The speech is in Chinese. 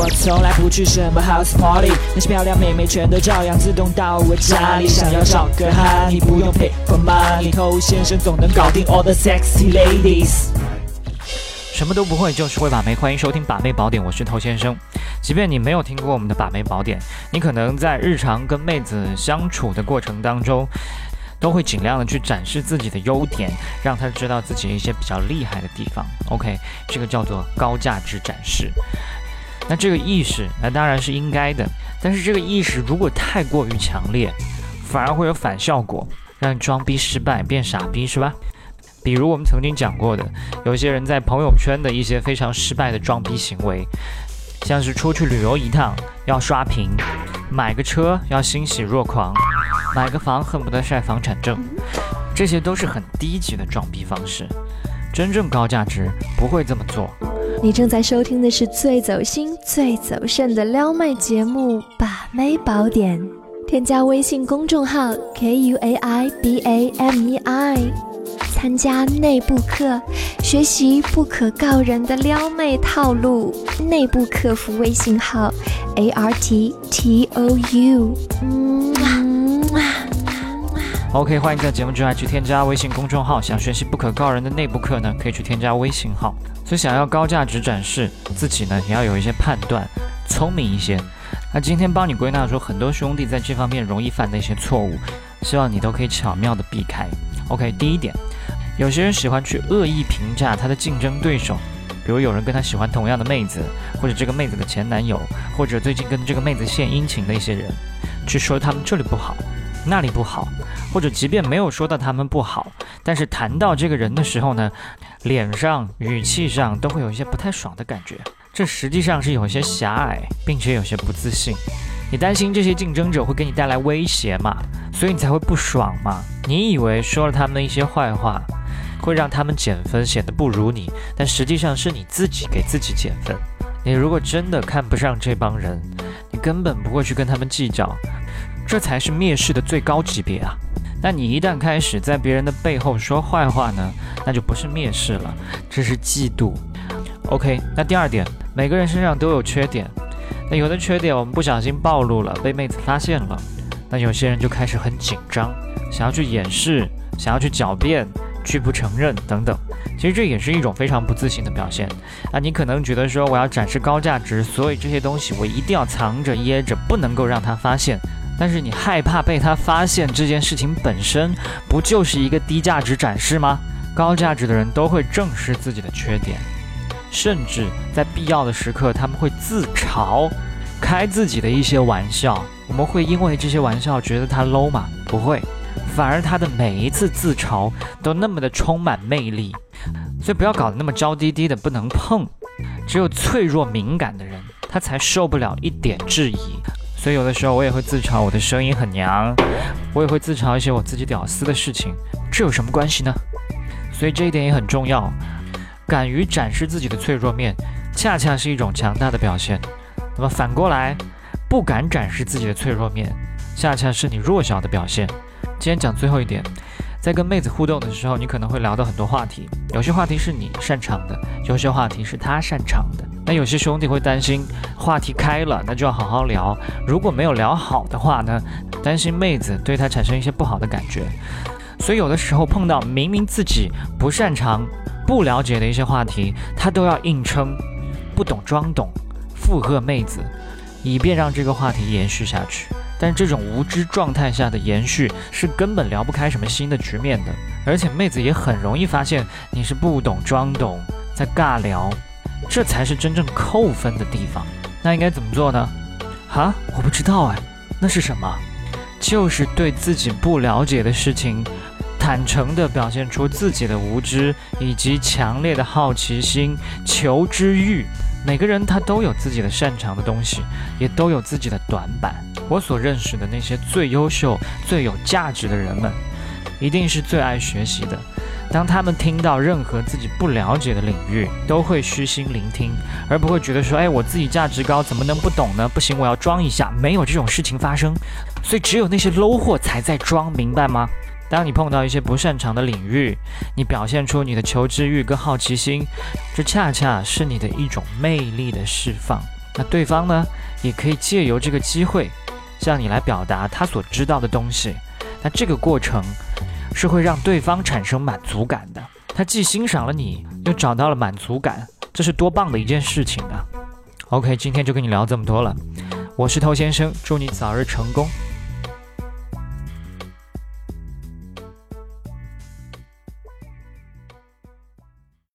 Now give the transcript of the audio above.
我从来不去什么 house party，那些漂亮妹妹全都照样自动到我家里。想要找个哈，你不用 pay for money，偷先生总能搞定 all the sexy ladies。什么都不会，就是会把妹。欢迎收听把妹宝典，我是头先生。即便你没有听过我们的把妹宝典，你可能在日常跟妹子相处的过程当中，都会尽量的去展示自己的优点，让她知道自己一些比较厉害的地方。OK，这个叫做高价值展示。那这个意识，那当然是应该的。但是这个意识如果太过于强烈，反而会有反效果，让你装逼失败，变傻逼，是吧？比如我们曾经讲过的，有些人在朋友圈的一些非常失败的装逼行为，像是出去旅游一趟要刷屏，买个车要欣喜若狂，买个房恨不得晒房产证，这些都是很低级的装逼方式。真正高价值不会这么做。你正在收听的是最走心、最走肾的撩妹节目《把妹宝典》，添加微信公众号 k u a i b a m e i。参加内部课，学习不可告人的撩妹套路。内部客服微信号：a r t t o u。OK，欢迎在节目之外去添加微信公众号。想学习不可告人的内部课呢，可以去添加微信号。所以想要高价值展示自己呢，也要有一些判断，聪明一些。那今天帮你归纳出很多兄弟在这方面容易犯的一些错误，希望你都可以巧妙的避开。OK，第一点。有些人喜欢去恶意评价他的竞争对手，比如有人跟他喜欢同样的妹子，或者这个妹子的前男友，或者最近跟这个妹子献殷勤的一些人，去说他们这里不好，那里不好，或者即便没有说到他们不好，但是谈到这个人的时候呢，脸上、语气上都会有一些不太爽的感觉，这实际上是有些狭隘，并且有些不自信。你担心这些竞争者会给你带来威胁嘛？所以你才会不爽嘛？你以为说了他们的一些坏话？会让他们减分，显得不如你，但实际上是你自己给自己减分。你如果真的看不上这帮人，你根本不会去跟他们计较，这才是蔑视的最高级别啊！那你一旦开始在别人的背后说坏话呢，那就不是蔑视了，这是嫉妒。OK，那第二点，每个人身上都有缺点，那有的缺点我们不小心暴露了，被妹子发现了，那有些人就开始很紧张，想要去掩饰，想要去狡辩。拒不承认等等，其实这也是一种非常不自信的表现啊！你可能觉得说我要展示高价值，所以这些东西我一定要藏着掖着，不能够让他发现。但是你害怕被他发现这件事情本身，不就是一个低价值展示吗？高价值的人都会正视自己的缺点，甚至在必要的时刻他们会自嘲，开自己的一些玩笑。我们会因为这些玩笑觉得他 low 吗？不会。反而他的每一次自嘲都那么的充满魅力，所以不要搞得那么娇滴滴的不能碰。只有脆弱敏感的人，他才受不了一点质疑。所以有的时候我也会自嘲我的声音很娘，我也会自嘲一些我自己屌丝的事情。这有什么关系呢？所以这一点也很重要。敢于展示自己的脆弱面，恰恰是一种强大的表现。那么反过来，不敢展示自己的脆弱面，恰恰是你弱小的表现。今天讲最后一点，在跟妹子互动的时候，你可能会聊到很多话题，有些话题是你擅长的，有些话题是他擅长的。那有些兄弟会担心话题开了，那就要好好聊，如果没有聊好的话呢，担心妹子对他产生一些不好的感觉。所以有的时候碰到明明自己不擅长、不了解的一些话题，他都要硬撑，不懂装懂，附和妹子，以便让这个话题延续下去。但这种无知状态下的延续是根本聊不开什么新的局面的，而且妹子也很容易发现你是不懂装懂，在尬聊，这才是真正扣分的地方。那应该怎么做呢？哈，我不知道哎，那是什么？就是对自己不了解的事情，坦诚地表现出自己的无知以及强烈的好奇心、求知欲。每个人他都有自己的擅长的东西，也都有自己的短板。我所认识的那些最优秀、最有价值的人们，一定是最爱学习的。当他们听到任何自己不了解的领域，都会虚心聆听，而不会觉得说：“哎，我自己价值高，怎么能不懂呢？不行，我要装一下。”没有这种事情发生。所以，只有那些 low 货才在装，明白吗？当你碰到一些不擅长的领域，你表现出你的求知欲跟好奇心，这恰恰是你的一种魅力的释放。那对方呢，也可以借由这个机会向你来表达他所知道的东西。那这个过程是会让对方产生满足感的。他既欣赏了你，又找到了满足感，这是多棒的一件事情啊！OK，今天就跟你聊这么多了，我是头先生，祝你早日成功。